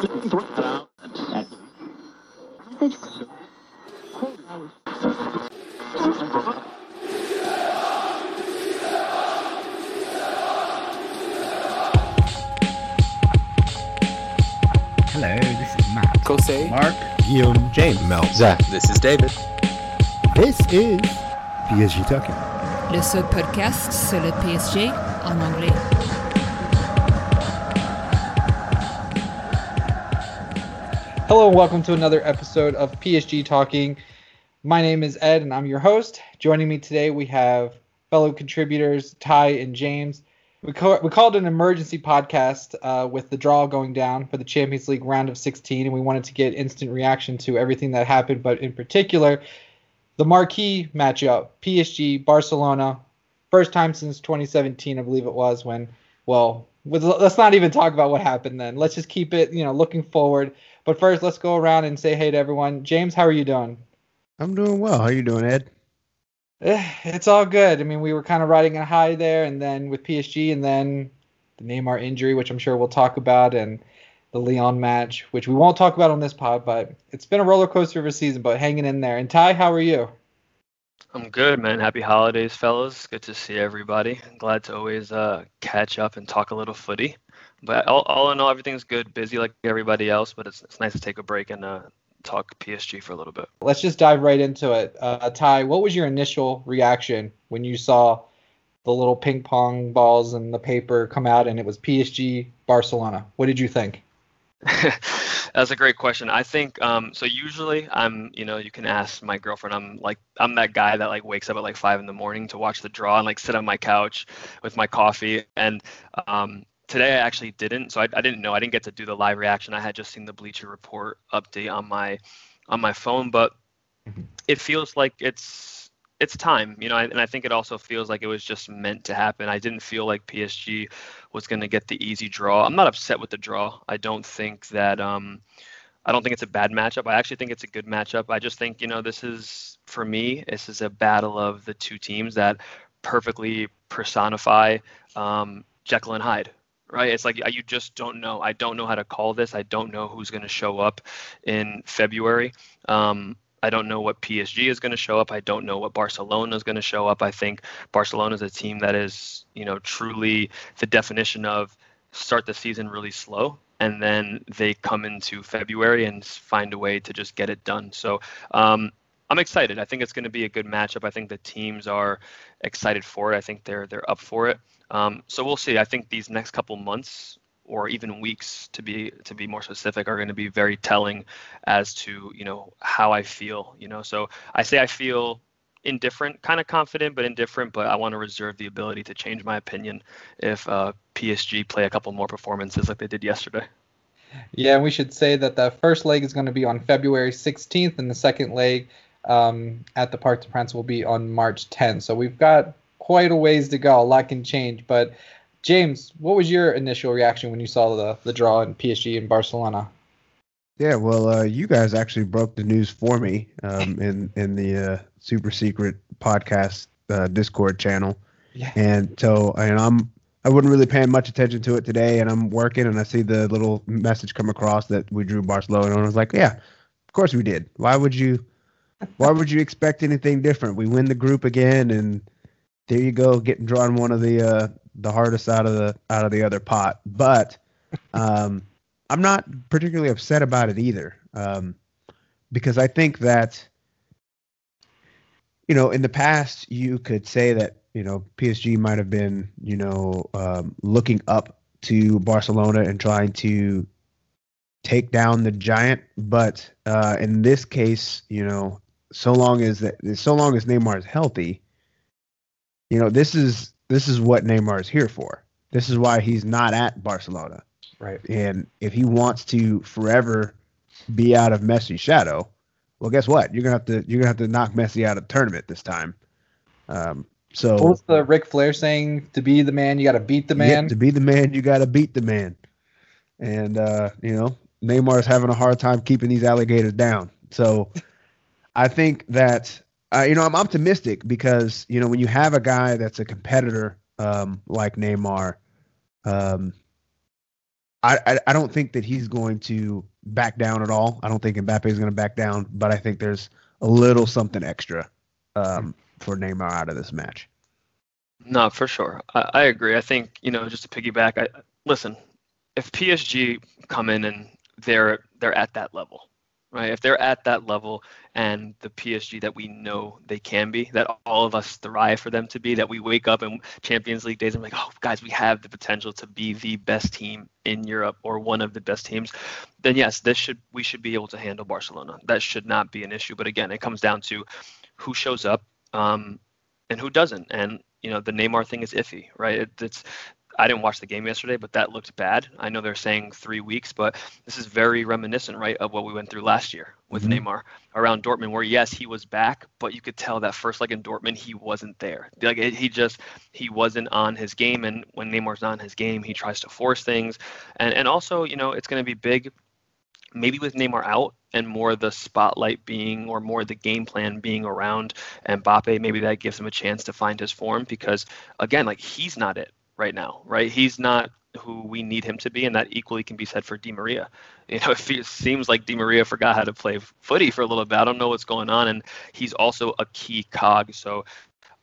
Hello, this is Matt. Kosei. Mark. Guillaume, James, Mel, Zach. This is David. This is PSG Talking. Le seul podcast sur le PSG en anglais. Hello and welcome to another episode of PSG Talking. My name is Ed and I'm your host. Joining me today we have fellow contributors Ty and James. We, call, we called an emergency podcast uh, with the draw going down for the Champions League round of 16, and we wanted to get instant reaction to everything that happened, but in particular, the marquee matchup PSG Barcelona. First time since 2017, I believe it was, when, well, let's not even talk about what happened then. Let's just keep it, you know, looking forward. But first, let's go around and say hey to everyone. James, how are you doing? I'm doing well. How are you doing, Ed? Eh, It's all good. I mean, we were kind of riding a high there, and then with PSG, and then the Neymar injury, which I'm sure we'll talk about, and the Lyon match, which we won't talk about on this pod, but it's been a roller coaster of a season, but hanging in there. And Ty, how are you? I'm good, man. Happy holidays, fellas. Good to see everybody. Glad to always uh, catch up and talk a little footy. But all, all in all, everything's good. Busy like everybody else, but it's, it's nice to take a break and uh, talk PSG for a little bit. Let's just dive right into it. Uh, Ty, what was your initial reaction when you saw the little ping pong balls and the paper come out and it was PSG Barcelona? What did you think? That's a great question. I think um, so. Usually, I'm you know you can ask my girlfriend. I'm like I'm that guy that like wakes up at like five in the morning to watch the draw and like sit on my couch with my coffee. And um, today I actually didn't, so I, I didn't know. I didn't get to do the live reaction. I had just seen the Bleacher Report update on my on my phone, but it feels like it's it's time, you know, and I think it also feels like it was just meant to happen. I didn't feel like PSG was going to get the easy draw. I'm not upset with the draw. I don't think that um, I don't think it's a bad matchup. I actually think it's a good matchup. I just think you know this is for me. This is a battle of the two teams that perfectly personify um, Jekyll and Hyde. Right? It's like you just don't know. I don't know how to call this. I don't know who's going to show up in February. Um, I don't know what PSG is going to show up. I don't know what Barcelona is going to show up. I think Barcelona is a team that is, you know, truly the definition of start the season really slow and then they come into February and find a way to just get it done. So um, I'm excited. I think it's going to be a good matchup. I think the teams are excited for it. I think they're they're up for it. Um, so we'll see. I think these next couple months or even weeks to be to be more specific are going to be very telling as to you know how I feel you know so I say I feel indifferent kind of confident but indifferent but I want to reserve the ability to change my opinion if uh, PSG play a couple more performances like they did yesterday Yeah, we should say that the first leg is going to be on February 16th, and the second leg um, at the Parc des Princes will be on March 10th. So we've got quite a ways to go. A lot can change. But James, what was your initial reaction when you saw the the draw in PSG and Barcelona? Yeah, well, uh, you guys actually broke the news for me um, in in the uh, super secret podcast uh, Discord channel, Yeah. and so and I'm I wasn't really paying much attention to it today, and I'm working, and I see the little message come across that we drew Barcelona, and I was like, yeah, of course we did. Why would you? Why would you expect anything different? We win the group again, and there you go, getting drawn one of the uh, the hardest out of the out of the other pot. But um, I'm not particularly upset about it either, um, because I think that you know in the past you could say that you know PSG might have been you know um, looking up to Barcelona and trying to take down the giant, but uh, in this case, you know, so long as that so long as Neymar is healthy, you know, this is this is what Neymar is here for. This is why he's not at Barcelona. Right. And if he wants to forever be out of Messi's shadow, well, guess what? You're gonna have to you're gonna have to knock Messi out of the tournament this time. Um, so What was the Ric Flair saying? To be the man, you got to beat the yeah, man. to be the man, you got to beat the man. And uh, you know, Neymar's having a hard time keeping these alligators down. So I think that uh, you know I'm optimistic because you know when you have a guy that's a competitor um, like Neymar, um, I, I, I don't think that he's going to back down at all. I don't think Mbappe is going to back down, but I think there's a little something extra um, for Neymar out of this match. No, for sure. I, I agree. I think you know just to piggyback. I listen. If PSG come in and they're they're at that level, right? If they're at that level and the PSG that we know they can be, that all of us thrive for them to be, that we wake up in Champions League days and like, oh, guys, we have the potential to be the best team in Europe or one of the best teams, then yes, this should we should be able to handle Barcelona. That should not be an issue. But again, it comes down to who shows up um, and who doesn't. And you know, the Neymar thing is iffy, right? It, it's I didn't watch the game yesterday, but that looked bad. I know they're saying three weeks, but this is very reminiscent, right, of what we went through last year with mm-hmm. Neymar around Dortmund, where yes, he was back, but you could tell that first leg in Dortmund, he wasn't there. Like he just he wasn't on his game, and when Neymar's not on his game, he tries to force things, and and also you know it's going to be big, maybe with Neymar out and more the spotlight being or more the game plan being around Mbappe, maybe that gives him a chance to find his form because again, like he's not it right now, right? He's not who we need him to be, and that equally can be said for Di Maria. You know, it seems like Di Maria forgot how to play footy for a little bit. I don't know what's going on, and he's also a key cog. So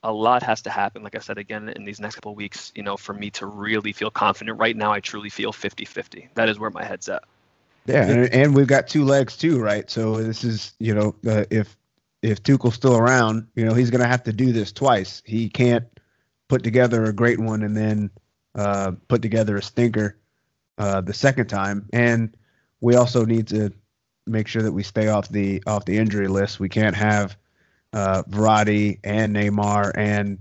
a lot has to happen, like I said again, in these next couple weeks, you know, for me to really feel confident. Right now, I truly feel 50 50. That is where my head's at. Yeah, and, and we've got two legs too, right? So this is, you know, uh, if if Tuchel's still around, you know, he's going to have to do this twice. He can't put together a great one and then uh, put together a stinker uh, the second time. And we also need to make sure that we stay off the off the injury list. We can't have uh, Verratti and Neymar and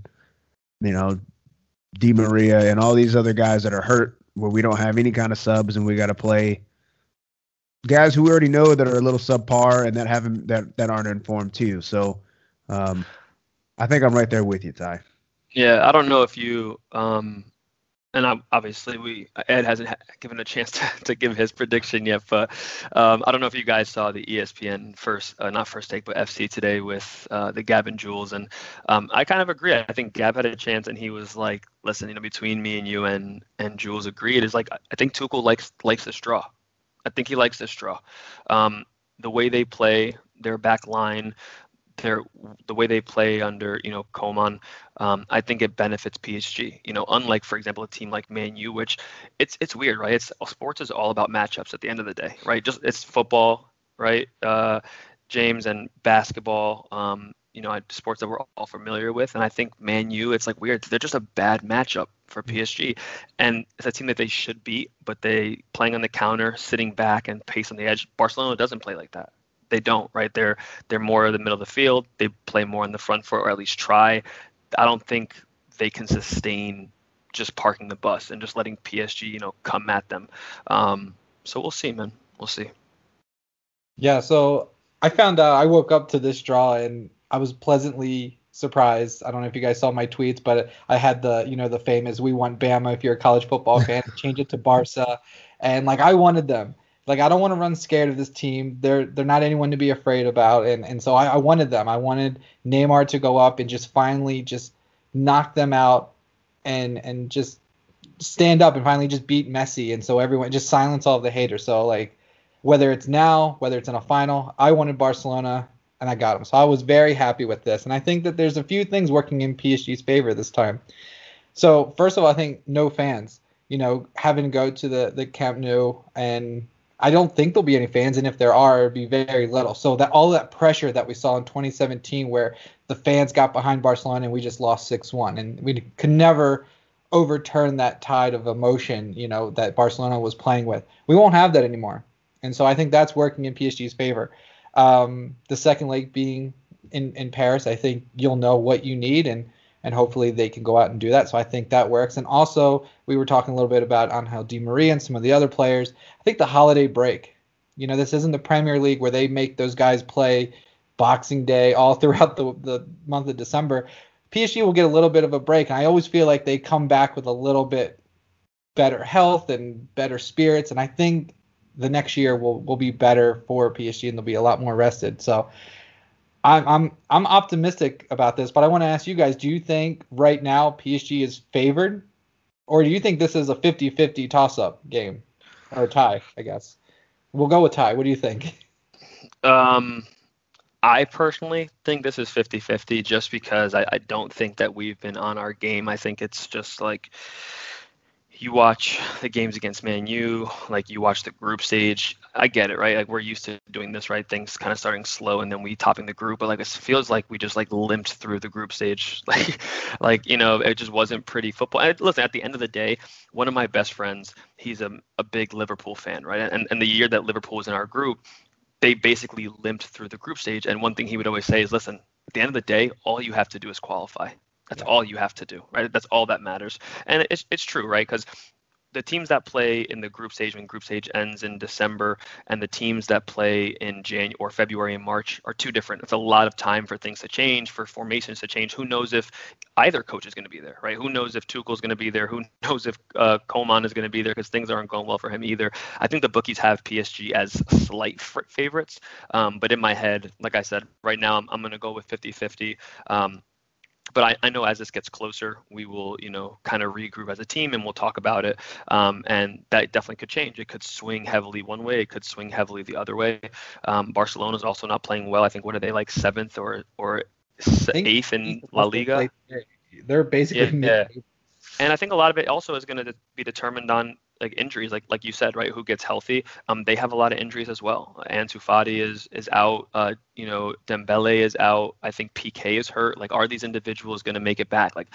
you know Di Maria and all these other guys that are hurt where we don't have any kind of subs and we got to play guys who we already know that are a little subpar and that haven't that that aren't informed too. So um, I think I'm right there with you, Ty. Yeah, I don't know if you, um, and obviously we Ed hasn't given a chance to, to give his prediction yet, but um, I don't know if you guys saw the ESPN first, uh, not first take, but FC today with uh, the Gab and Jules, and um, I kind of agree. I think Gab had a chance, and he was like, "Listen, you know, between me and you and and Jules agreed is like I think Tuchel likes likes this draw. I think he likes this draw. Um, the way they play, their back line, their the way they play under you know Koeman, um, I think it benefits PSG. You know, unlike for example a team like Man U, which it's it's weird, right? It's sports is all about matchups at the end of the day, right? Just it's football, right? Uh, James and basketball. Um, you know, sports that we're all familiar with, and I think Man U, it's like weird. They're just a bad matchup for mm-hmm. PSG, and it's a team that they should beat, but they playing on the counter, sitting back and pace on the edge. Barcelona doesn't play like that they don't, right? They're they're more in the middle of the field. They play more in the front foot, or at least try. I don't think they can sustain just parking the bus and just letting PSG, you know, come at them. Um, so we'll see, man. We'll see. Yeah. So I found out I woke up to this draw and I was pleasantly surprised. I don't know if you guys saw my tweets, but I had the you know the famous "We want Bama." If you're a college football fan, change it to Barca, and like I wanted them like I don't want to run scared of this team. They're they're not anyone to be afraid about, and and so I, I wanted them. I wanted Neymar to go up and just finally just knock them out, and and just stand up and finally just beat Messi, and so everyone just silence all the haters. So like whether it's now, whether it's in a final, I wanted Barcelona and I got them. So I was very happy with this, and I think that there's a few things working in PSG's favor this time. So first of all, I think no fans. You know, having to go to the the Camp Nou and I don't think there'll be any fans, and if there are, it'll be very little. So that all that pressure that we saw in 2017, where the fans got behind Barcelona and we just lost 6-1, and we could never overturn that tide of emotion, you know, that Barcelona was playing with. We won't have that anymore, and so I think that's working in PSG's favor. Um, the second leg being in in Paris, I think you'll know what you need, and and hopefully they can go out and do that. So I think that works. And also, we were talking a little bit about Angel Di Maria and some of the other players. I think the holiday break. You know, this isn't the Premier League where they make those guys play Boxing Day all throughout the the month of December. PSG will get a little bit of a break, and I always feel like they come back with a little bit better health and better spirits. And I think the next year will will be better for PSG, and they'll be a lot more rested. So I'm I'm I'm optimistic about this, but I want to ask you guys: Do you think right now PSG is favored, or do you think this is a 50-50 toss-up game? or tie, I guess. We'll go with tie. What do you think? Um, I personally think this is 50 50 just because I, I don't think that we've been on our game. I think it's just like you watch the games against Man U, like you watch the group stage. I get it, right? Like we're used to doing this, right? Things kind of starting slow and then we topping the group, but like it feels like we just like limped through the group stage. Like, like you know, it just wasn't pretty football. And listen, at the end of the day, one of my best friends, he's a, a big Liverpool fan, right? And and the year that Liverpool was in our group, they basically limped through the group stage. And one thing he would always say is, listen, at the end of the day, all you have to do is qualify. That's yeah. all you have to do, right? That's all that matters. And it's, it's true, right? Because the teams that play in the group stage when group stage ends in December and the teams that play in January or February and March are two different. It's a lot of time for things to change, for formations to change. Who knows if either coach is going to be there, right? Who knows if Tuchel is going to be there? Who knows if uh, Koeman is going to be there because things aren't going well for him either. I think the bookies have PSG as slight favorites, um, but in my head, like I said, right now I'm, I'm going to go with 50-50. Um, but I, I know as this gets closer, we will, you know, kind of regroup as a team and we'll talk about it. Um, and that definitely could change. It could swing heavily one way. It could swing heavily the other way. Um, Barcelona is also not playing well. I think what are they like seventh or or eighth in La Liga? They're basically yeah, yeah. And I think a lot of it also is going to be determined on like injuries, like like you said, right? Who gets healthy? Um, they have a lot of injuries as well. Ansu Fati is is out. Uh, you know, Dembele is out. I think Piqué is hurt. Like, are these individuals going to make it back? Like,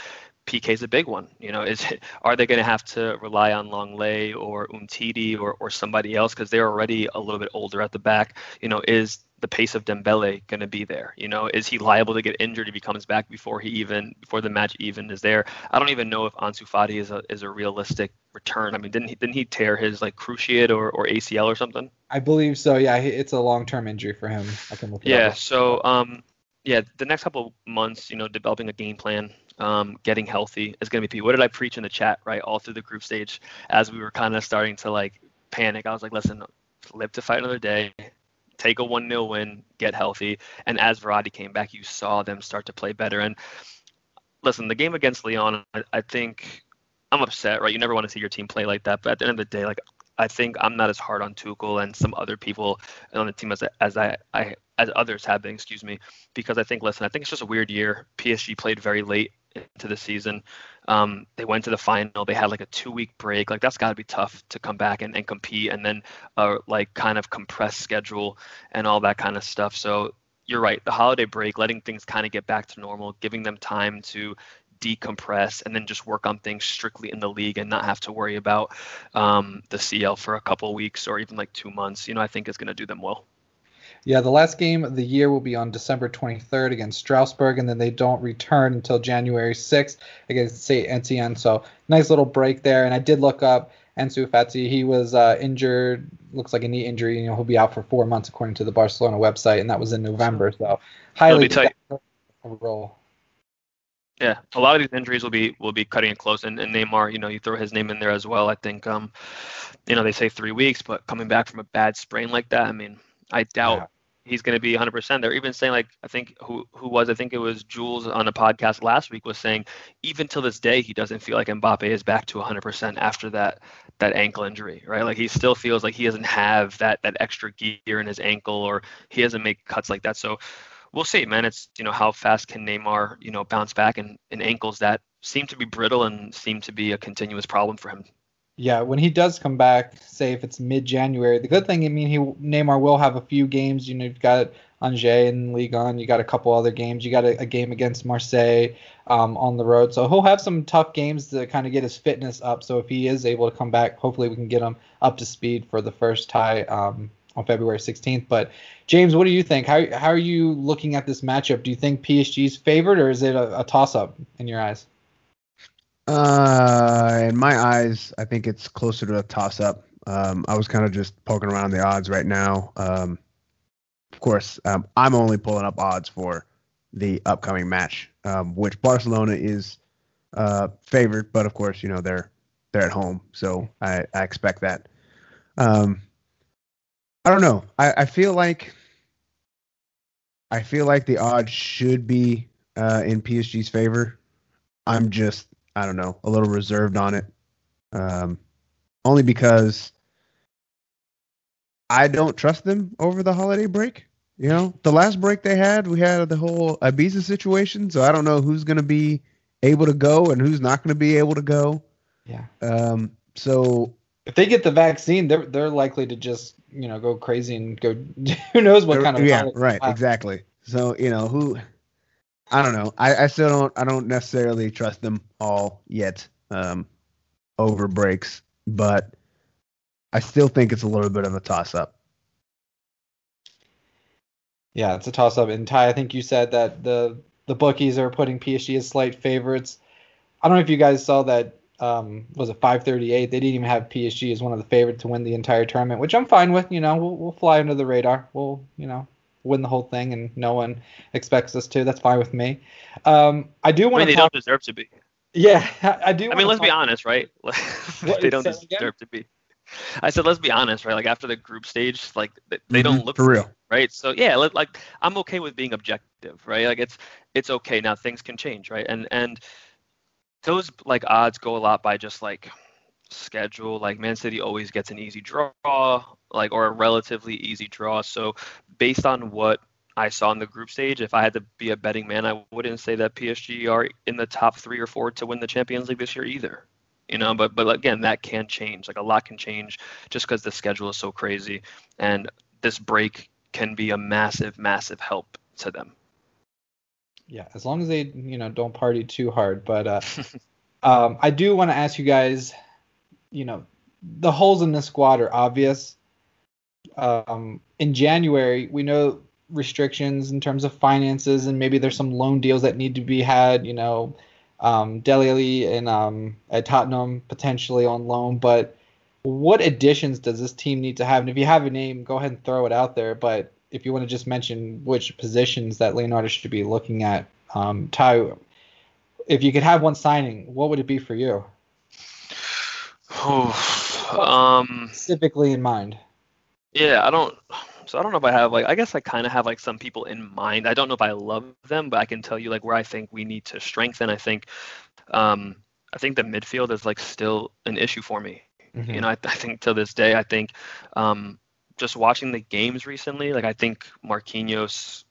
Piqué is a big one. You know, is it, are they going to have to rely on Lenglet or Umtiti or or somebody else because they're already a little bit older at the back? You know, is the pace of Dembele going to be there? You know, is he liable to get injured if he comes back before he even before the match even is there? I don't even know if Ansu Fati is a is a realistic return. I mean, didn't he didn't he tear his like cruciate or, or ACL or something? I believe so. Yeah, it's a long term injury for him. I can look. Yeah. So um, yeah, the next couple months, you know, developing a game plan, um, getting healthy is going to be. What did I preach in the chat? Right, all through the group stage, as we were kind of starting to like panic. I was like, listen, live to fight another day take a 1 0 win, get healthy. And as Verratti came back, you saw them start to play better. And listen, the game against Lyon, I, I think I'm upset, right? You never want to see your team play like that. But at the end of the day, like, I think I'm not as hard on Tuchel and some other people on the team as as I, I as others have been, excuse me, because I think listen, I think it's just a weird year. PSG played very late into the season. Um, they went to the final. They had like a two week break. Like that's got to be tough to come back and, and compete and then uh, like kind of compressed schedule and all that kind of stuff. So you're right. The holiday break, letting things kind of get back to normal, giving them time to decompress and then just work on things strictly in the league and not have to worry about um, the CL for a couple weeks or even like two months. You know, I think is going to do them well. Yeah, the last game of the year will be on December 23rd against Strasbourg, and then they don't return until January 6th against St. Etienne. So nice little break there. And I did look up Ansu Fati. He was uh, injured, looks like a knee injury. You know, he'll be out for four months according to the Barcelona website, and that was in November. So highly role. Yeah, a lot of these injuries will be will be cutting it close, and, and Neymar, you know, you throw his name in there as well. I think, um, you know, they say three weeks, but coming back from a bad sprain like that, I mean, I doubt yeah. he's going to be 100%. They're even saying like I think who who was I think it was Jules on a podcast last week was saying even till this day he doesn't feel like Mbappe is back to 100% after that that ankle injury, right? Like he still feels like he doesn't have that that extra gear in his ankle or he doesn't make cuts like that. So we'll see, man. It's you know how fast can Neymar you know bounce back in, in ankles that seem to be brittle and seem to be a continuous problem for him yeah, when he does come back, say if it's mid-January, the good thing, I mean, he Neymar will have a few games. You know, you've got Angers and Ligue 1, you got a couple other games. You got a, a game against Marseille um, on the road, so he'll have some tough games to kind of get his fitness up. So if he is able to come back, hopefully we can get him up to speed for the first tie um, on February 16th. But James, what do you think? How how are you looking at this matchup? Do you think PSG's favored, or is it a, a toss-up in your eyes? Uh, in my eyes, I think it's closer to a toss up. Um, I was kind of just poking around the odds right now. Um, of course, um, I'm only pulling up odds for the upcoming match, um, which Barcelona is uh, favored, but of course, you know they're they're at home, so I, I expect that. Um, I don't know. I, I feel like I feel like the odds should be uh, in PSG's favor. I'm just I don't know, a little reserved on it. Um, only because I don't trust them over the holiday break. You know, the last break they had, we had the whole Ibiza situation, so I don't know who's going to be able to go and who's not going to be able to go. Yeah. Um. So If they get the vaccine, they're they're likely to just you know go crazy and go. Who knows what kind of yeah, right, exactly. So you know who, I don't know. I, I still don't. I don't necessarily trust them all yet. Um, over breaks, but I still think it's a little bit of a toss up. Yeah, it's a toss up. And Ty, I think you said that the the bookies are putting PSG as slight favorites. I don't know if you guys saw that. Um, was it 538? They didn't even have PSG as one of the favorites to win the entire tournament, which I'm fine with. You know, we'll we'll fly under the radar. We'll you know win the whole thing, and no one expects us to. That's fine with me. Um, I do I want mean, to they talk. don't deserve to be. Yeah, I do. I mean, let's be honest, right? What, they don't say that again? deserve to be. I said, let's be honest, right? Like after the group stage, like they, they don't look for real. right? So yeah, let, like I'm okay with being objective, right? Like it's it's okay now. Things can change, right? And and those like odds go a lot by just like schedule. Like Man City always gets an easy draw, like or a relatively easy draw. So based on what I saw in the group stage, if I had to be a betting man, I wouldn't say that PSG are in the top three or four to win the Champions League this year either. You know, but but again, that can change. Like a lot can change just because the schedule is so crazy, and this break can be a massive, massive help to them. Yeah, as long as they you know don't party too hard. But uh, um, I do want to ask you guys, you know, the holes in the squad are obvious. Um, in January, we know restrictions in terms of finances, and maybe there's some loan deals that need to be had. You know, um, Dele and um, at Tottenham potentially on loan, but what additions does this team need to have? And if you have a name, go ahead and throw it out there. But if you want to just mention which positions that Leonardo should be looking at, um, Ty, if you could have one signing, what would it be for you um, specifically in mind? yeah, I don't. So I don't know if I have like. I guess I kind of have like some people in mind. I don't know if I love them, but I can tell you like where I think we need to strengthen. I think, um, I think the midfield is like still an issue for me. Mm-hmm. You know, I, I think to this day, I think um, just watching the games recently, like I think Marquinhos.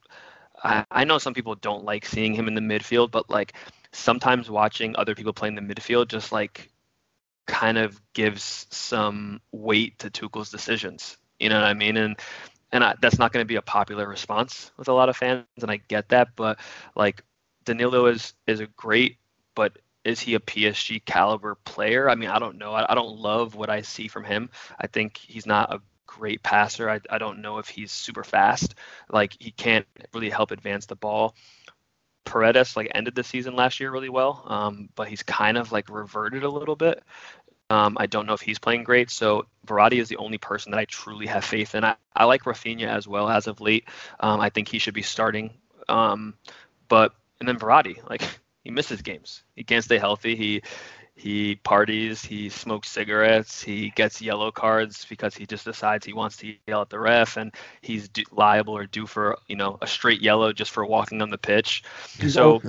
I, I know some people don't like seeing him in the midfield, but like sometimes watching other people play in the midfield just like kind of gives some weight to Tuchel's decisions. You know what I mean? And and I, that's not going to be a popular response with a lot of fans, and I get that. But like Danilo is is a great, but is he a PSG caliber player? I mean, I don't know. I, I don't love what I see from him. I think he's not a great passer. I, I don't know if he's super fast. Like he can't really help advance the ball. Paredes like ended the season last year really well, um, but he's kind of like reverted a little bit. Um, I don't know if he's playing great. So Verratti is the only person that I truly have faith in. I, I like Rafinha as well as of late. Um, I think he should be starting. Um, but and then Verratti, like he misses games. He can't stay healthy. He he parties. He smokes cigarettes. He gets yellow cards because he just decides he wants to yell at the ref, and he's liable or due for you know a straight yellow just for walking on the pitch. So.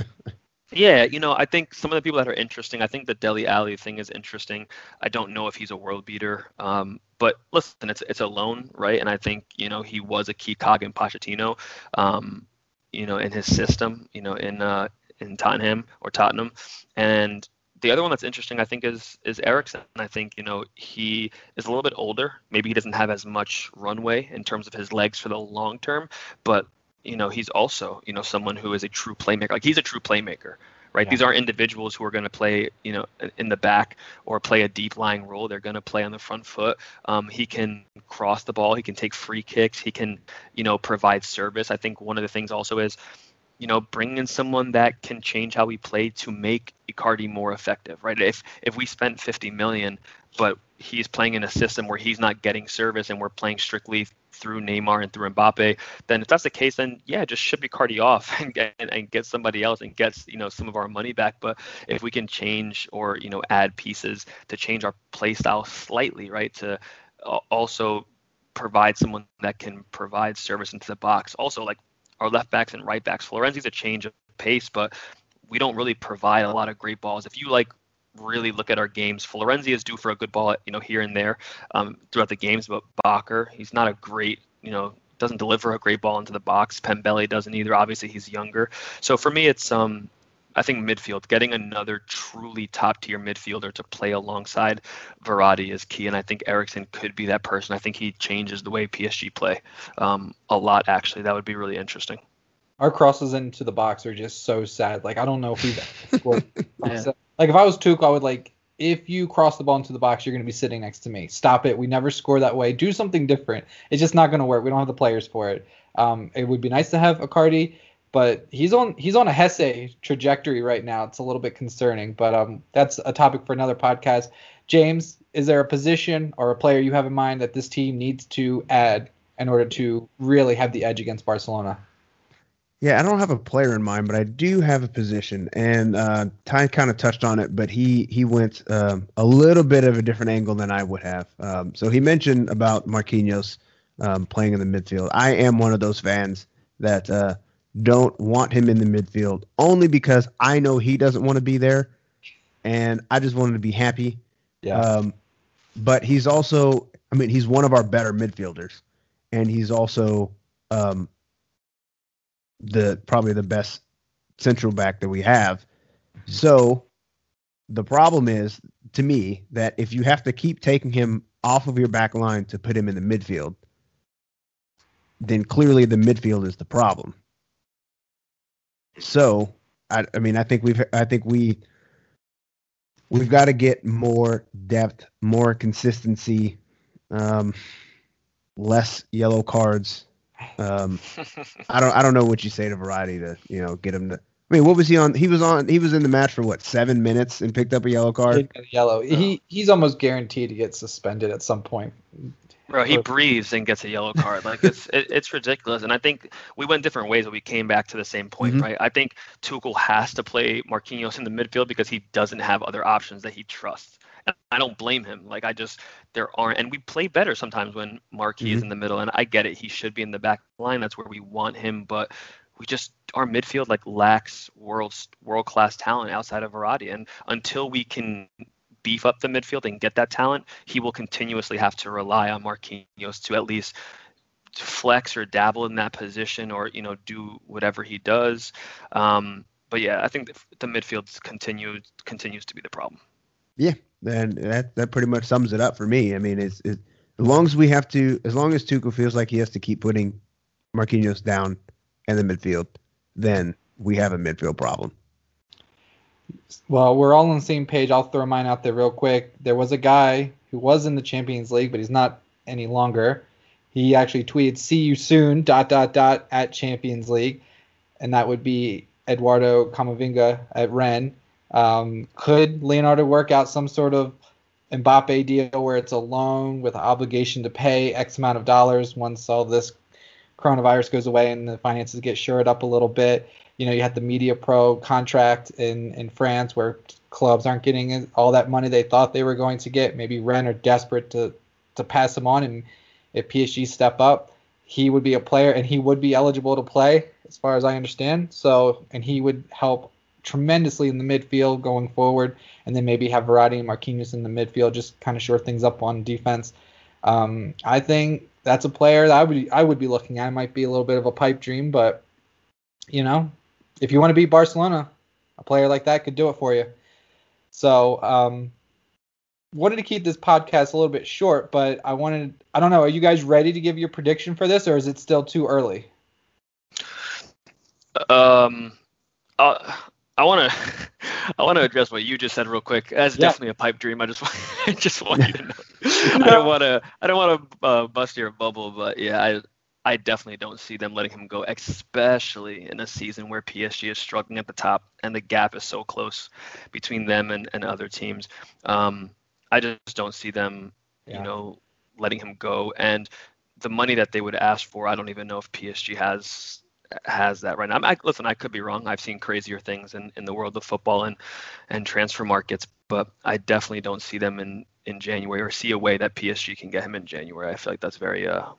Yeah, you know, I think some of the people that are interesting. I think the Dele Alli thing is interesting. I don't know if he's a world beater, um, but listen, it's it's a loan, right? And I think you know he was a key cog in Pochettino, um, you know, in his system, you know, in uh, in Tottenham or Tottenham, and the other one that's interesting, I think, is is Eriksen. I think you know he is a little bit older. Maybe he doesn't have as much runway in terms of his legs for the long term, but you know he's also you know someone who is a true playmaker. Like he's a true playmaker, right? Yeah. These aren't individuals who are going to play you know in the back or play a deep lying role. They're going to play on the front foot. Um, he can cross the ball. He can take free kicks. He can you know provide service. I think one of the things also is you know, bring in someone that can change how we play to make Icardi more effective, right? If if we spent 50 million, but he's playing in a system where he's not getting service and we're playing strictly through Neymar and through Mbappe, then if that's the case, then yeah, just ship Icardi off and get and get somebody else and get you know some of our money back. But if we can change or you know add pieces to change our play style slightly, right, to also provide someone that can provide service into the box. Also, like our left backs and right backs. Florenzi's a change of pace, but we don't really provide a lot of great balls. If you like really look at our games, Florenzi is due for a good ball, you know, here and there um, throughout the games, but Bakker, he's not a great, you know, doesn't deliver a great ball into the box. Pembele doesn't either. Obviously, he's younger. So for me, it's um, I think midfield, getting another truly top tier midfielder to play alongside Verratti is key, and I think Eriksen could be that person. I think he changes the way PSG play um, a lot. Actually, that would be really interesting. Our crosses into the box are just so sad. Like I don't know if we've scored. yeah. Like if I was Tuchel, I would like if you cross the ball into the box, you're going to be sitting next to me. Stop it. We never score that way. Do something different. It's just not going to work. We don't have the players for it. Um, it would be nice to have Icardi, but he's on he's on a Hesse trajectory right now. It's a little bit concerning, but um, that's a topic for another podcast. James, is there a position or a player you have in mind that this team needs to add in order to really have the edge against Barcelona? Yeah, I don't have a player in mind, but I do have a position, and uh, Ty kind of touched on it, but he he went um, a little bit of a different angle than I would have. Um, so he mentioned about Marquinhos um, playing in the midfield. I am one of those fans that uh, don't want him in the midfield only because I know he doesn't want to be there, and I just want him to be happy. Yeah. Um, but he's also, I mean, he's one of our better midfielders, and he's also um, the probably the best central back that we have. So the problem is to me that if you have to keep taking him off of your back line to put him in the midfield, then clearly the midfield is the problem. So I, I mean I think we've I think we we've got to get more depth, more consistency, um, less yellow cards, um, I don't I don't know what you say to Verratti to you know get him to. I mean, what was he on? He was on. He was in the match for what seven minutes and picked up a yellow card. Yellow. Oh. He he's almost guaranteed to get suspended at some point. Bro, he breathes and gets a yellow card. Like it's it, it's ridiculous. And I think we went different ways, but we came back to the same point, mm-hmm. right? I think Tuchel has to play Marquinhos in the midfield because he doesn't have other options that he trusts. I don't blame him. Like I just there aren't, and we play better sometimes when Marquis mm-hmm. is in the middle. And I get it; he should be in the back line. That's where we want him. But we just our midfield like lacks world world class talent outside of Verratti. And until we can beef up the midfield and get that talent, he will continuously have to rely on Marquinhos to at least flex or dabble in that position or you know do whatever he does. Um, but yeah, I think the midfield continues continues to be the problem. Yeah, and that that pretty much sums it up for me. I mean, it's, it's as long as we have to, as long as Tuchel feels like he has to keep putting Marquinhos down in the midfield, then we have a midfield problem. Well, we're all on the same page. I'll throw mine out there real quick. There was a guy who was in the Champions League, but he's not any longer. He actually tweeted "See you soon." dot dot dot at Champions League, and that would be Eduardo Camavinga at Rennes. Um, could Leonardo work out some sort of Mbappe deal where it's a loan with obligation to pay X amount of dollars once all this coronavirus goes away and the finances get shored up a little bit? You know, you had the Mediapro contract in, in France where clubs aren't getting all that money they thought they were going to get. Maybe Rennes are desperate to, to pass him on. And if PSG step up, he would be a player and he would be eligible to play, as far as I understand. So, and he would help tremendously in the midfield going forward, and then maybe have Verratti and Marquinhos in the midfield, just kind of shore things up on defense. Um, I think that's a player that I would I would be looking at. It might be a little bit of a pipe dream, but you know, if you want to beat Barcelona, a player like that could do it for you. So, um, wanted to keep this podcast a little bit short, but I wanted I don't know, are you guys ready to give your prediction for this, or is it still too early? Um, uh, I want to I want to address what you just said real quick. That's yeah. definitely a pipe dream. I just want, I just want you to know. I don't want to I don't want to uh, bust your bubble, but yeah, I I definitely don't see them letting him go, especially in a season where PSG is struggling at the top and the gap is so close between them and, and other teams. Um, I just don't see them, yeah. you know, letting him go. And the money that they would ask for, I don't even know if PSG has has that right now. I, listen, I could be wrong. I've seen crazier things in, in the world of football and and transfer markets, but I definitely don't see them in in January or see a way that PSG can get him in January. I feel like that's very uh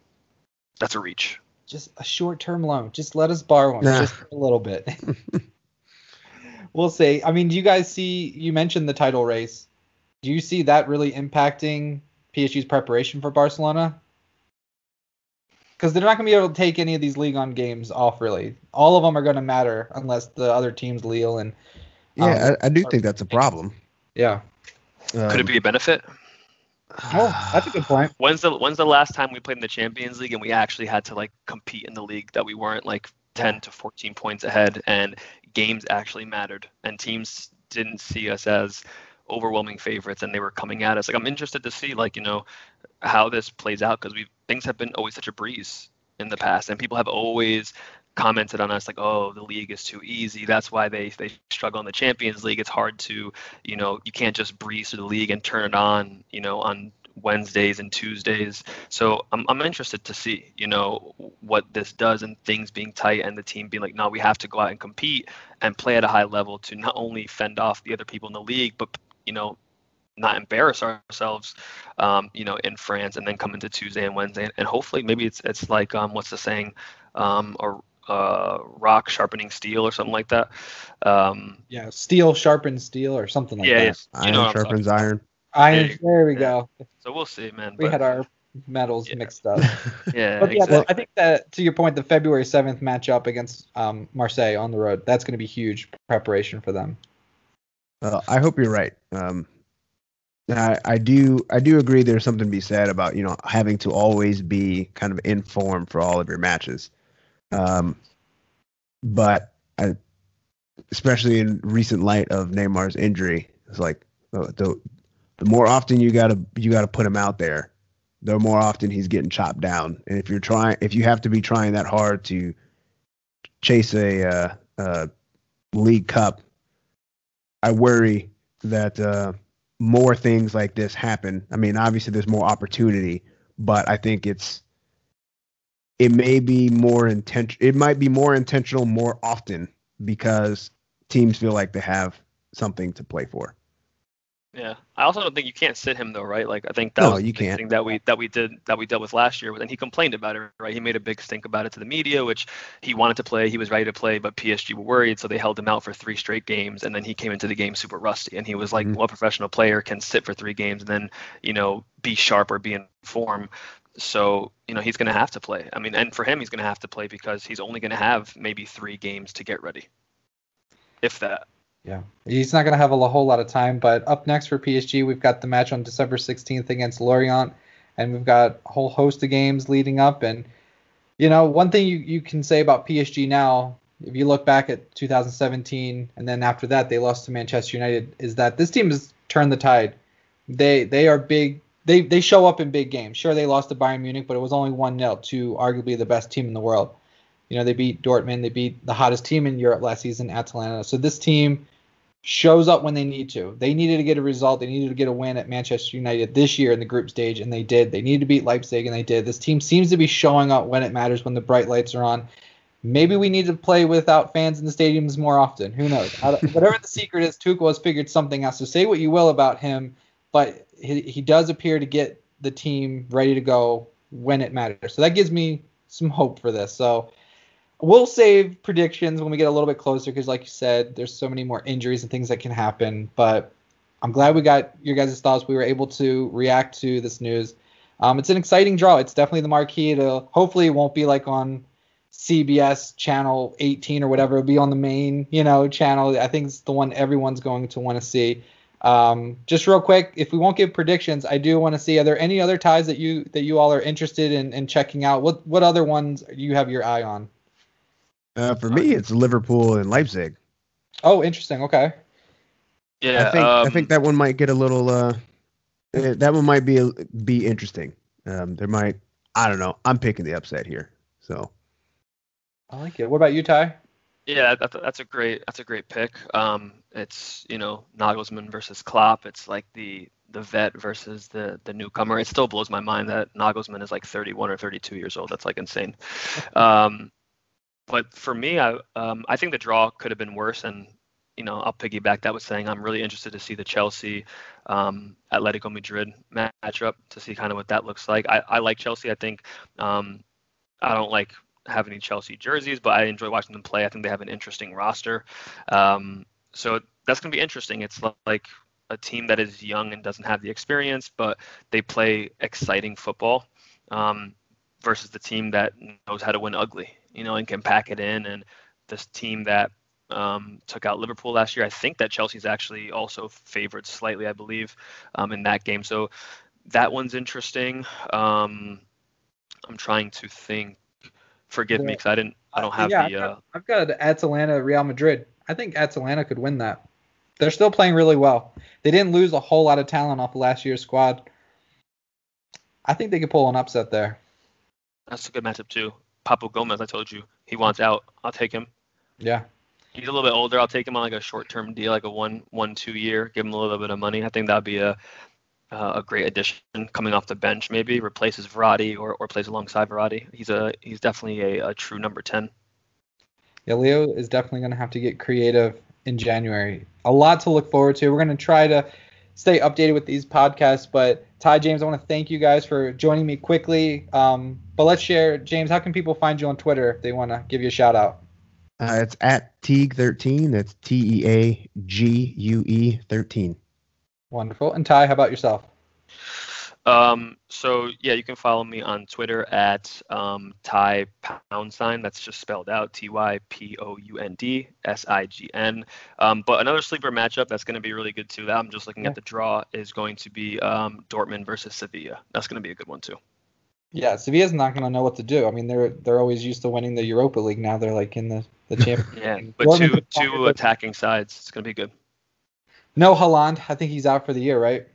that's a reach. Just a short term loan. Just let us borrow him nah. just a little bit. we'll see. I mean, do you guys see? You mentioned the title race. Do you see that really impacting PSG's preparation for Barcelona? Because they're not going to be able to take any of these league on games off. Really, all of them are going to matter unless the other teams, Lille and Yeah, Um, I, I do think that's a problem. yeah. Could Um, it be a benefit? Oh, that's a good point. When's the when's the last time we played in the Champions League and we actually had to like compete in the league that we weren't like 10 to 14 points ahead and games actually mattered and teams didn't see us as overwhelming favorites and they were coming at us. Like I'm interested to see like you know how this plays out because we things have been always such a breeze in the past and people have always commented on us like oh the league is too easy. That's why they they struggle in the champions league. It's hard to you know you can't just breeze through the league and turn it on you know on wednesdays and tuesdays. So i'm, I'm interested to see you know what this does and things being tight and the team being like no we have to go out and compete and play at a high level to not only fend off the other people in the league but you know not embarrass ourselves, um, you know, in France, and then come into Tuesday and Wednesday, and hopefully maybe it's it's like um, what's the saying, um, or uh, rock sharpening steel or something like that. Um, Yeah, steel sharpens steel or something like yeah, that. it's, you iron know what I'm sharpens iron. Iron. There There, we yeah. go. So we'll see, man. We but- had our metals Yeah. mixed up. yeah, But yeah, exactly. I think that to your point, the February seventh matchup against um, Marseille on the road, that's going to be huge preparation for them. Uh, I hope you're right. Um, and I, I do I do agree there's something to be said about you know having to always be kind of in form for all of your matches. Um, but I, especially in recent light of Neymar's injury, it's like the the more often you gotta you gotta put him out there, the more often he's getting chopped down. And if you're trying, if you have to be trying that hard to chase a uh, uh, League Cup, I worry that uh, more things like this happen. I mean, obviously there's more opportunity, but I think it's it may be more intention. It might be more intentional more often because teams feel like they have something to play for. Yeah, I also don't think you can't sit him though, right? Like I think that No, was you can't. thing that we that we did that we dealt with last year. But then he complained about it, right? He made a big stink about it to the media, which he wanted to play, he was ready to play, but PSG were worried, so they held him out for three straight games, and then he came into the game super rusty, and he was like, Mhm. "What professional player can sit for three games and then you know be sharp or be in form?" So you know he's going to have to play. I mean, and for him, he's going to have to play because he's only going to have maybe three games to get ready, if that. Yeah, he's not going to have a whole lot of time. But up next for PSG, we've got the match on December 16th against Lorient, and we've got a whole host of games leading up. And you know, one thing you, you can say about PSG now, if you look back at 2017, and then after that they lost to Manchester United, is that this team has turned the tide. They they are big. They they show up in big games. Sure, they lost to Bayern Munich, but it was only one 0 to arguably the best team in the world. You know, they beat Dortmund. They beat the hottest team in Europe last season, Atalanta. So this team shows up when they need to. They needed to get a result. They needed to get a win at Manchester United this year in the group stage, and they did. They needed to beat Leipzig, and they did. This team seems to be showing up when it matters, when the bright lights are on. Maybe we need to play without fans in the stadiums more often. Who knows? Whatever the secret is, Tuchel has figured something out. So say what you will about him, but he, he does appear to get the team ready to go when it matters. So that gives me some hope for this. So we'll save predictions when we get a little bit closer because, like you said, there's so many more injuries and things that can happen. But I'm glad we got your guys' thoughts. We were able to react to this news. Um, it's an exciting draw. It's definitely the marquee. To hopefully, it won't be like on CBS channel 18 or whatever. It'll be on the main, you know, channel. I think it's the one everyone's going to want to see. Um, just real quick, if we won't give predictions, I do want to see. Are there any other ties that you that you all are interested in, in checking out? What what other ones do you have your eye on? Uh, for me, it's Liverpool and Leipzig. Oh, interesting. Okay. Yeah, I think I um, think that one might get a little. Uh, eh, that one might be be interesting. Um, there might. I don't know. I'm picking the upset here. So I like it. What about you, Ty? Yeah, that, that's a great that's a great pick. Um, it's you know Nagelsmann versus Klopp. It's like the the vet versus the the newcomer. It still blows my mind that Nagelsmann is like 31 or 32 years old. That's like insane. Um, but for me, I um, I think the draw could have been worse. And you know I'll piggyback that with saying I'm really interested to see the Chelsea um, Atletico Madrid matchup to see kind of what that looks like. I, I like Chelsea. I think um, I don't like have any Chelsea jerseys, but I enjoy watching them play. I think they have an interesting roster. Um, so that's going to be interesting. It's like a team that is young and doesn't have the experience, but they play exciting football um, versus the team that knows how to win ugly, you know, and can pack it in. And this team that um, took out Liverpool last year, I think that Chelsea's actually also favored slightly, I believe, um, in that game. So that one's interesting. Um, I'm trying to think. Forgive me because I didn't. I don't have yeah, the. I've Uh, I've got Atalanta, Real Madrid. I think Atalanta could win that. They're still playing really well. They didn't lose a whole lot of talent off of last year's squad. I think they could pull an upset there. that's a good matchup too. Papu Gomez, I told you, he wants out. I'll take him. Yeah. He's a little bit older. I'll take him on like a short-term deal, like a one, one, two year. Give him a little bit of money. I think that'd be a uh, a great addition coming off the bench. Maybe replaces Verratti or, or plays alongside Verratti. He's a he's definitely a, a true number ten. Yeah, Leo is definitely going to have to get creative in January. A lot to look forward to. We're going to try to stay updated with these podcasts. But Ty James, I want to thank you guys for joining me quickly. Um, but let's share, James. How can people find you on Twitter if they want to give you a shout out? Uh, it's at Teague13. That's T E A G U E 13. Wonderful. And Ty, how about yourself? Um, so yeah, you can follow me on Twitter at um, Ty Pound Sign. That's just spelled out T Y P O U N D S I G N. Um, but another sleeper matchup that's going to be really good too. That I'm just looking Yeah. at the draw is going to be um, Dortmund versus Sevilla. That's going to be a good one too. Yeah, Sevilla's not going to know what to do. I mean, they're they're always used to winning the Europa League. Now they're like in the the champion. Yeah, but Dortmund two two attacking sides. It's going to be good. No, Haaland. I think he's out for the year, right?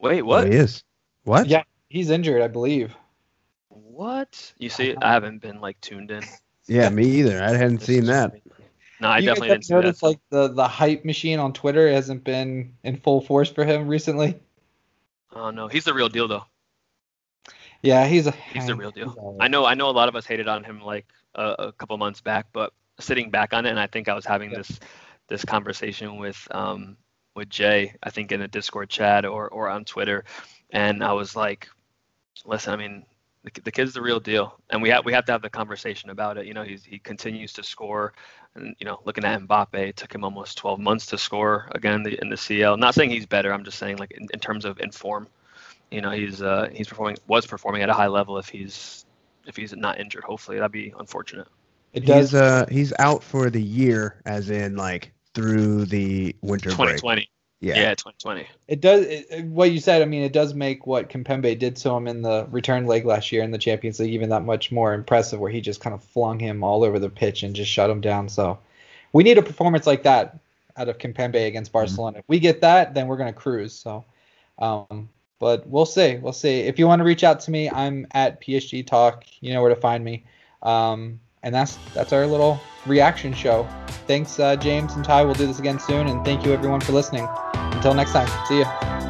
Wait, Oh, what? he is. What? Yeah. He's injured, I believe. What? You see, I haven't been like tuned in. Yeah, me either. I hadn't This seen that. crazy. No, I you definitely guys didn't see have that. noticed like the the hype machine on Twitter hasn't been in full force for him recently. Oh no, he's the real deal though. Yeah, he's a He's the real deal. I know I know a lot of us hated on him like a, a couple months back, but sitting back on it, and I think I was having Yeah. this this conversation with um with Jay, I think in a Discord chat or or on Twitter, and I was like, listen, I mean. The, the kid's the real deal, and we have we have to have the conversation about it. You know, he's, he continues to score, and you know, looking at Mbappe, it took him almost 12 months to score again in the, in the CL. Not saying he's better. I'm just saying like in, in terms of inform, you know, he's uh, he's performing was performing at a high level if he's if he's not injured. Hopefully, that'd be unfortunate. It does. He's uh he's out for the year, as in like through the winter break. 2020. Yeah. Yeah, 2020. It does. It, it- what you said. I mean, it does make what Kimpembe did to him in the return leg last year in the Champions League even that much more impressive, where he just kind of flung him all over the pitch and just shut him down. So, we need a performance like that out of Kimpembe against Barcelona. If we get that, then we're gonna cruise. So, um, but we'll see. We'll see. If you want to reach out to me, I'm at PSG Talk. You know where to find me. Um, and that's that's our little reaction show. Thanks, uh, James and Ty. We'll do this again soon, and thank you everyone for listening. Until next time, see ya.